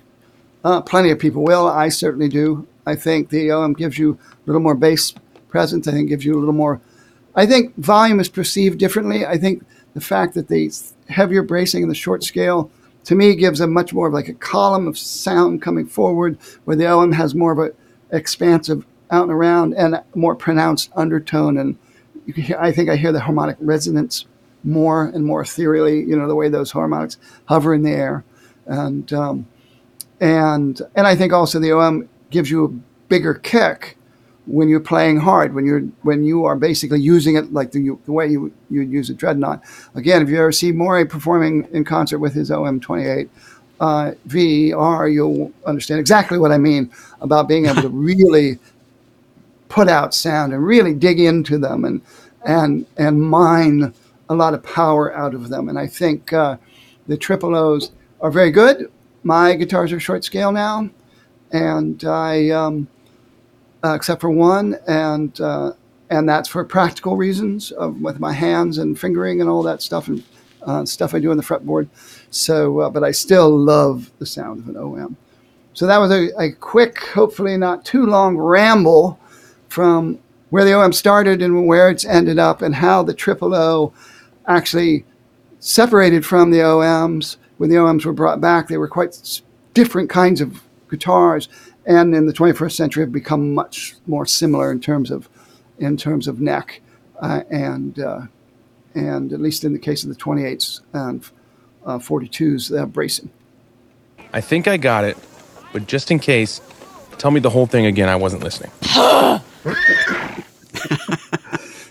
uh, plenty of people will. I certainly do. I think the OM gives you a little more bass presence. I think gives you a little more. I think volume is perceived differently. I think the fact that the heavier bracing in the short scale to me gives a much more of like a column of sound coming forward, where the OM has more of a expansive out and around and more pronounced undertone. And hear, I think I hear the harmonic resonance more and more ethereally. You know the way those harmonics hover in the air, and um, and and I think also the OM gives you a bigger kick when you're playing hard, when you're when you are basically using it like the, the way you you use a dreadnought. Again, if you ever see Maury performing in concert with his OM28 uh, VER, you'll understand exactly what I mean about being able to really put out sound and really dig into them and and and mine a lot of power out of them. And I think uh, the triple O's are very good. My guitars are short scale now, and I. Um, uh, except for one, and uh, and that's for practical reasons of, with my hands and fingering and all that stuff and uh, stuff I do on the fretboard. So, uh, but I still love the sound of an OM. So that was a, a quick, hopefully not too long ramble from where the OM started and where it's ended up and how the triple O actually separated from the OMs. When the OMs were brought back, they were quite different kinds of guitars and in the 21st century have become much more similar in terms of in terms of neck uh, and uh, and at least in the case of the 28s and uh, 42s they have bracing
I think I got it but just in case tell me the whole thing again I wasn't listening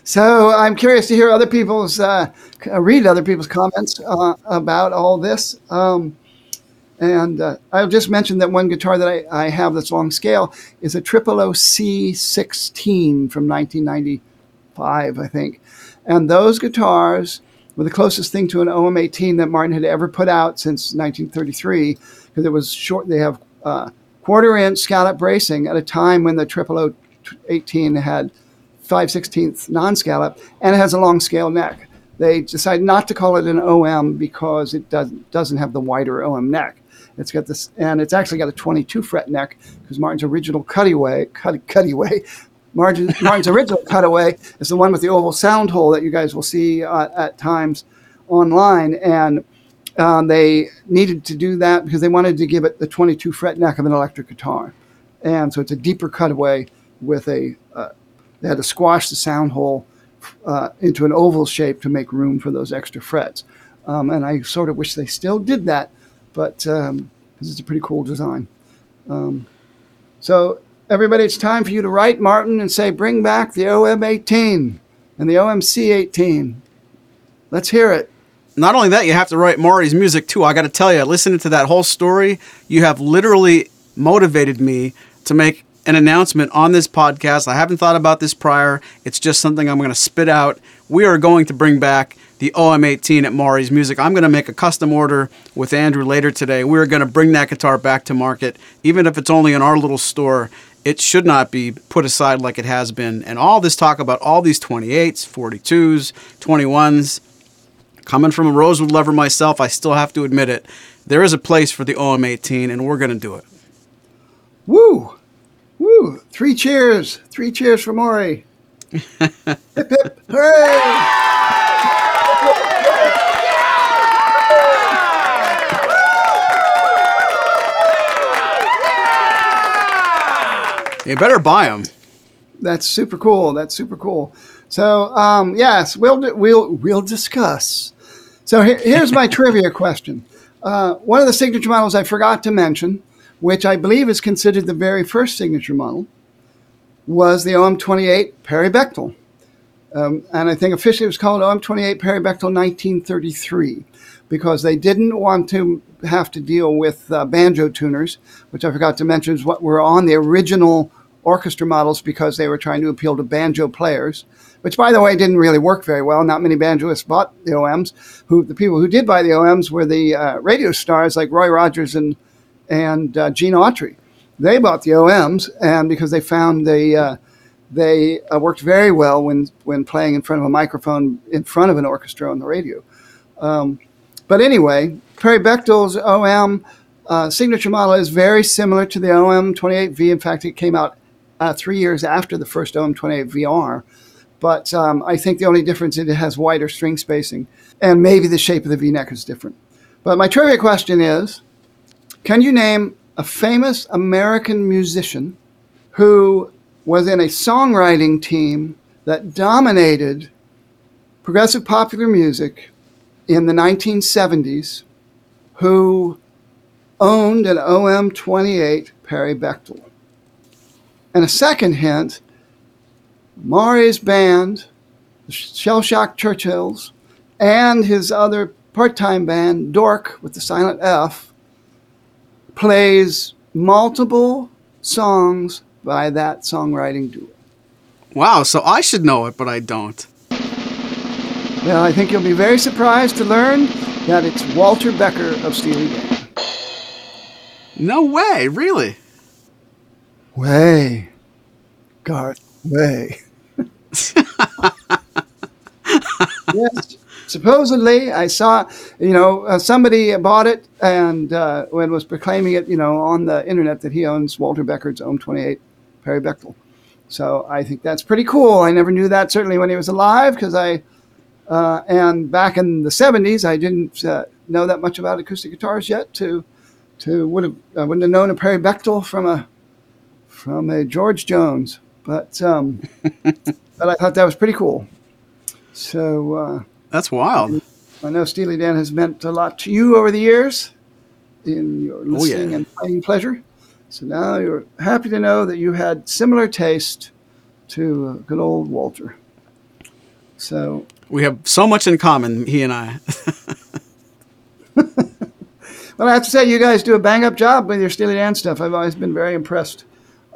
so I'm curious to hear other people's uh, read other people's comments uh, about all this um, and uh, I'll just mention that one guitar that I, I have that's long scale is a Triple O C16 from 1995, I think. And those guitars were the closest thing to an OM18 that Martin had ever put out since 1933, because it was short. They have uh, quarter inch scallop bracing at a time when the Triple O 18 had 5 16th non scallop and it has a long scale neck. They decided not to call it an OM because it does, doesn't have the wider OM neck. It's got this, and it's actually got a 22 fret neck because Martin's original cutaway, cut, cutaway, Martin, Martin's original cutaway is the one with the oval sound hole that you guys will see uh, at times online, and um, they needed to do that because they wanted to give it the 22 fret neck of an electric guitar, and so it's a deeper cutaway with a. Uh, they had to squash the sound hole uh, into an oval shape to make room for those extra frets, um, and I sort of wish they still did that but because um, it's a pretty cool design. Um, so everybody, it's time for you to write Martin and say, bring back the OM18 and the OMC18. Let's hear it.
Not only that, you have to write Maury's music too. I got to tell you, listening to that whole story, you have literally motivated me to make an announcement on this podcast. I haven't thought about this prior. It's just something I'm going to spit out. We are going to bring back the OM18 at Maury's Music. I'm going to make a custom order with Andrew later today. We're going to bring that guitar back to market, even if it's only in our little store. It should not be put aside like it has been. And all this talk about all these 28s, 42s, 21s, coming from a Rosewood lover myself, I still have to admit it. There is a place for the OM18, and we're going to do it.
Woo! Woo! Three cheers! Three cheers for Maury! hip hip! Hooray!
You better buy them.
That's super cool. That's super cool. So um, yes, we'll we'll we'll discuss So here, here's my trivia question. Uh, one of the signature models I forgot to mention, which I believe is considered the very first signature model, was the OM28 Perry Bechtel. Um, and I think officially it was called OM28 Perry Bechtel 1933 because they didn't want to have to deal with uh, banjo tuners, which I forgot to mention is what were on the original orchestra models because they were trying to appeal to banjo players, which, by the way, didn't really work very well. Not many banjoists bought the OMs. Who the people who did buy the OMs were the uh, radio stars like Roy Rogers and and uh, Gene Autry. They bought the OMs, and because they found they uh, they uh, worked very well when when playing in front of a microphone in front of an orchestra on the radio. Um, but anyway, Perry Bechtel's OM uh, signature model is very similar to the OM28V. In fact, it came out uh, three years after the first OM28 VR. But um, I think the only difference is it has wider string spacing, and maybe the shape of the V-neck is different. But my trivia question is, can you name a famous American musician who was in a songwriting team that dominated progressive popular music in the 1970s who owned an OM 28 Perry Bechtel. And a second hint Maury's band, the Shell Shock Churchills, and his other part time band, Dork with the silent F, plays multiple songs by that songwriting duo.
Wow, so I should know it, but I don't.
Well, I think you'll be very surprised to learn that it's Walter Becker of Steely Dan.
No way, really?
Way. Garth, way. yes, supposedly I saw, you know, uh, somebody bought it and uh, was proclaiming it, you know, on the internet that he owns Walter Becker's OM 28 Perry Bechtel. So I think that's pretty cool. I never knew that certainly when he was alive because I, uh, and back in the 70s, I didn't uh, know that much about acoustic guitars yet to, to would have, I wouldn't have known a Perry Bechtel from a, from a George Jones. But, um, but I thought that was pretty cool. So, uh,
That's wild.
I know Steely Dan has meant a lot to you over the years in your listening
yeah.
and playing pleasure. So now you're happy to know that you had similar taste to uh, good old Walter. So,
We have so much in common, he and I.
well, I have to say, you guys do a bang up job with your Steely Dan stuff. I've always been very impressed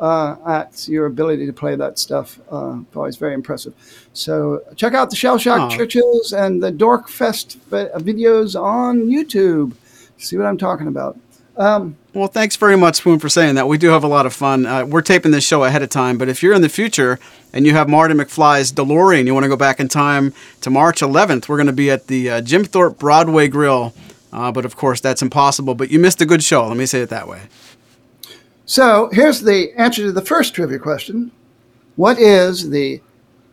uh, at your ability to play that stuff. Uh, always very impressive. So, check out the Shell Shock
Aw.
Churchills and the Dork Fest videos on YouTube. See what I'm talking about. Um,
Well, thanks very much, Spoon, for saying that. We do have a lot of fun. Uh, we're taping this show ahead of time, but if you're in the future and you have Marty McFly's DeLorean, you want to go back in time to March 11th, we're going to be at the uh, Jim Thorpe Broadway Grill. Uh, but of course, that's impossible. But you missed a good show. Let me say it that way.
So here's the answer to the first trivia question What is the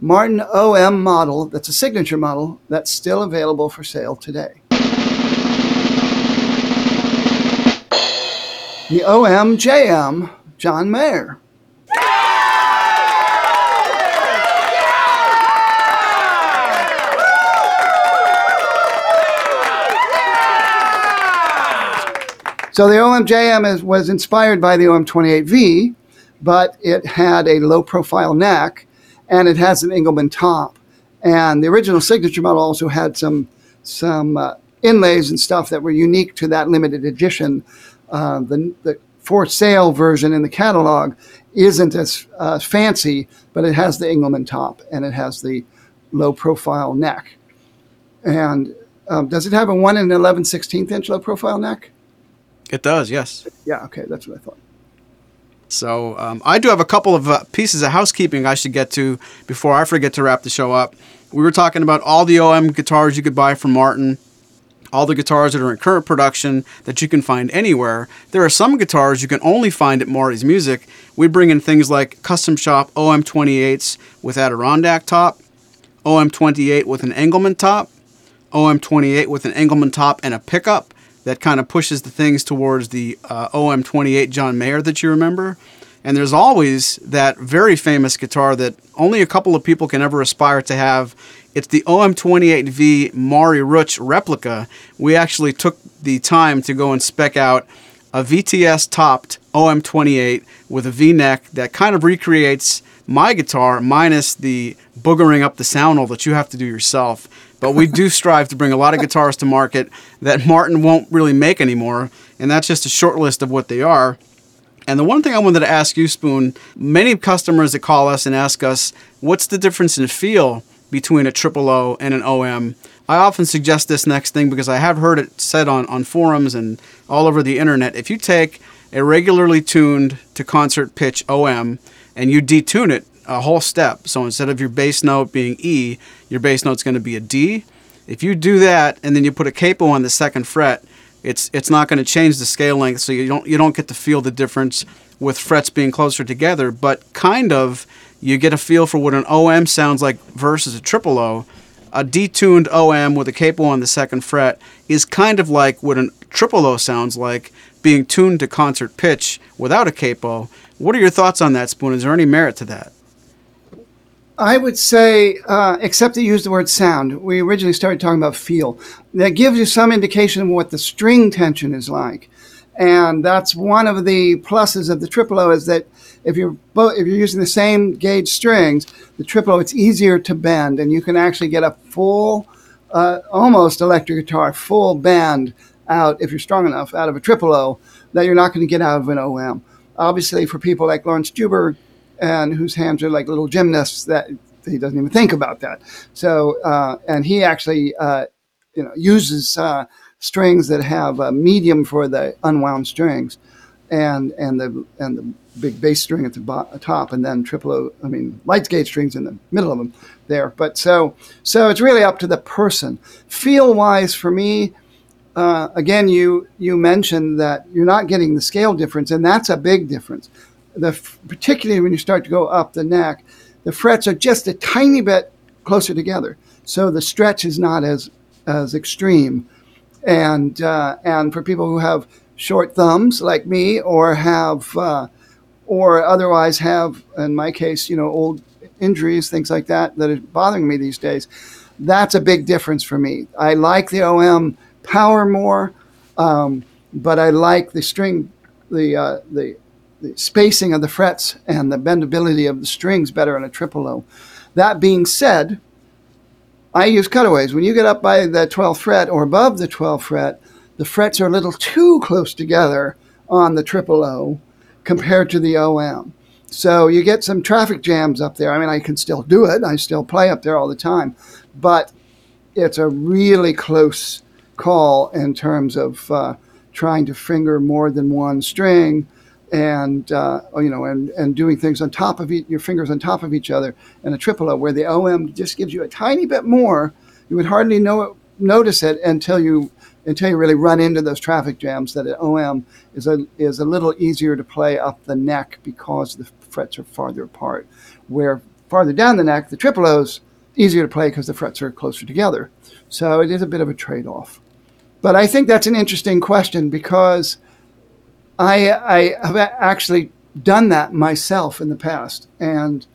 Martin OM model that's a signature model that's still available for sale today? The OMJM John Mayer. So the OMJM is, was inspired by the OM28V, but it had a low profile neck and it has an Engelmann top. And the original signature model also had some, some uh, inlays and stuff that were unique to that limited edition. Uh, the, the for sale version in the catalog isn't as uh, fancy, but it has the Engelmann top and it has the low profile neck. And um, does it have a 1 and 11 16th inch low profile neck?
It does, yes.
Yeah, okay, that's what I thought.
So um, I do have a couple of uh, pieces of housekeeping I should get to before I forget to wrap the show up. We were talking about all the OM guitars you could buy from Martin, all the guitars that are in current production that you can find anywhere. There are some guitars you can only find at Maury's Music. We bring in things like Custom Shop OM28s with Adirondack top, OM28 with an Engelmann top, OM28 with an Engelmann top and a pickup that kind of pushes the things towards the uh, OM28 John Mayer that you remember. And there's always that very famous guitar that only a couple of people can ever aspire to have It's the OM28V Maury Rutch replica. We actually took the time to go and spec out a VTS topped OM28 with a V neck that kind of recreates my guitar minus the boogering up the sound hole that you have to do yourself. But we do strive to bring a lot of guitars to market that Martin won't really make anymore, and that's just a short list of what they are. And the one thing I wanted to ask you, Spoon, many customers that call us and ask us, what's the difference in feel between a triple O and an OM? I often suggest this next thing because I have heard it said on, on forums and all over the internet. If you take a regularly tuned to concert pitch OM and you detune it a whole step, so instead of your bass note being E, your bass note's going to be a D. If you do that and then you put a capo on the second fret, it's it's not going to change the scale length, so you don't you don't get to feel the difference with frets being closer together. But kind of, you get a feel for what an OM sounds like versus a triple O. A detuned OM with a capo on the second fret is kind of like what a triple O sounds like being tuned to concert pitch without a capo. What are your thoughts on that, Spoon? Is there any merit to that?
I would say, uh, except you used the word sound, we originally started talking about feel. That gives you some indication of what the string tension is like. And that's one of the pluses of the triple O is that if you're if you're using the same gauge strings, the triple O it's easier to bend, and you can actually get a full, uh, almost electric guitar, full bend out if you're strong enough out of a triple O that you're not going to get out of an OM. Obviously, for people like Laurence Juber, and whose hands are like little gymnasts that he doesn't even think about that. So, uh, and he actually, uh, you know, uses uh, strings that have a medium for the unwound strings, and and the and the big bass string at the bo- top, and then triple O, I mean, light gauge strings in the middle of them there. But so so it's really up to the person. Feel wise, for me. Uh, again, you you mentioned that you're not getting the scale difference, and that's a big difference the particularly when you start to go up the neck, the frets are just a tiny bit closer together, so the stretch is not as as extreme. And uh, and for people who have short thumbs like me, or have uh, or otherwise have, in my case, you know, old injuries, things like that that are bothering me these days, that's a big difference for me. I like the OM power more, um, but I like the string, the uh, the the spacing of the frets and the bendability of the strings better on a triple O. That being said, I use cutaways. When you get up by the 12th fret or above the 12th fret, the frets are a little too close together on the triple O compared to the OM. So you get some traffic jams up there. I mean, I can still do it. I still play up there all the time, but it's a really close call in terms of uh, trying to finger more than one string and uh, you know, and and doing things on top of e- your fingers on top of each other, and a triple O where the OM just gives you a tiny bit more. You would hardly know it, notice it until you until you really run into those traffic jams. That an OM is a is a little easier to play up the neck because the frets are farther apart. Where farther down the neck, the triple O's easier to play because the frets are closer together. So it is a bit of a trade off. But I think that's an interesting question because I, I have actually done that myself in the past and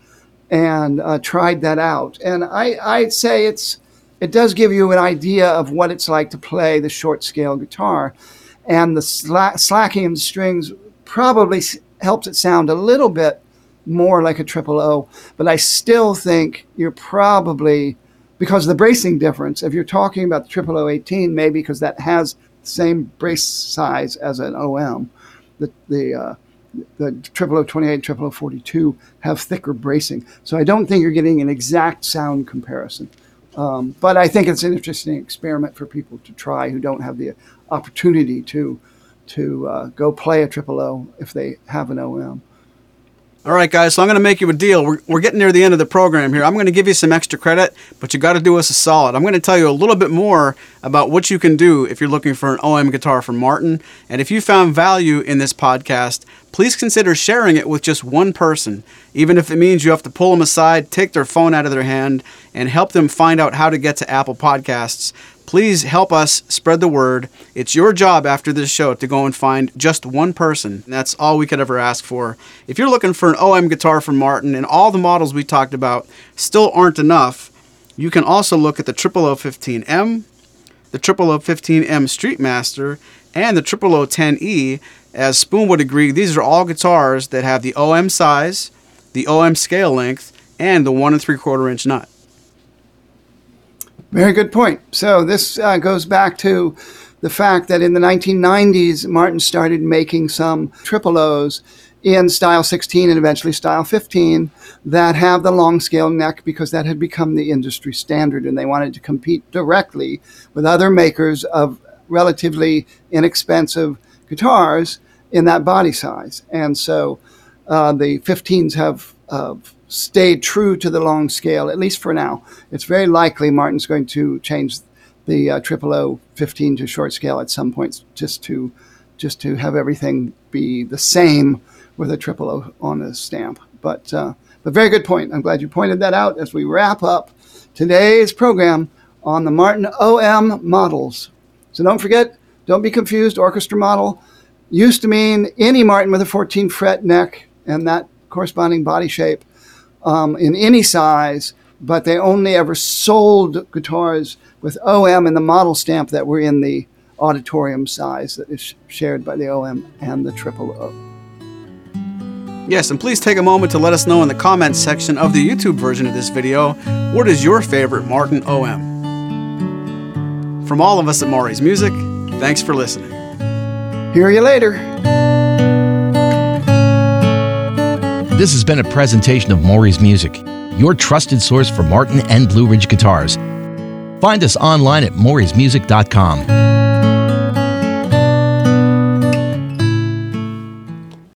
and uh, tried that out. And I, I'd say it's it does give you an idea of what it's like to play the short scale guitar, and the sla- slacking of the strings probably helps it sound a little bit more like a triple O. But I still think you're probably because of the bracing difference. If you're talking about the triple O 18, maybe because that has the same brace size as an OM the the uh, the triple O 28, triple O 42 have thicker bracing. So I don't think you're getting an exact sound comparison. Um, but I think it's an interesting experiment for people to try who don't have the opportunity to to uh, go play a triple O if they have an OM.
All right, guys, so I'm going to make you a deal. We're, we're getting near the end of the program here. I'm going to give you some extra credit, but you got to do us a solid. I'm going to tell you a little bit more about what you can do if you're looking for an OM guitar from Martin. And if you found value in this podcast, please consider sharing it with just one person, even if it means you have to pull them aside, take their phone out of their hand, and help them find out how to get to Apple Podcasts. Please help us spread the word. It's your job after this show to go and find just one person. That's all we could ever ask for. If you're looking for an OM guitar from Martin and all the models we talked about still aren't enough, You can also look at the 0015M, the 0015M Streetmaster, and the 0010E, as Spoon would agree, these are all guitars that have the OM size, the OM scale length, and the one and three quarter inch nut.
Very good point. So this uh, goes back to the fact that in the 1990s, Martin started making some triple O's in style 16 and eventually style 15 that have the long scale neck because that had become the industry standard and they wanted to compete directly with other makers of relatively inexpensive guitars in that body size. And so uh, the 15s have uh, stayed true to the long scale, at least for now. It's very likely Martin's going to change the uh, 15 to short scale at some point just to just to have everything be the same with a triple O on a stamp. But uh, but very good point. I'm glad you pointed that out as we wrap up today's program on the Martin OM models. So don't forget, don't be confused. Orchestra model used to mean any Martin with a 14 fret neck and that corresponding body shape um, in any size, but they only ever sold guitars with OM and the model stamp that were in the auditorium size that is shared by the OM and the triple O.
Yes, and please take a moment to let us know in the comments section of the YouTube version of this video what is your favorite Martin OM. From all of us at Maury's Music, thanks for listening.
Hear you later.
This has been a presentation of Maury's Music, your trusted source for Martin and Blue Ridge guitars. Find us online at maurysmusic.com.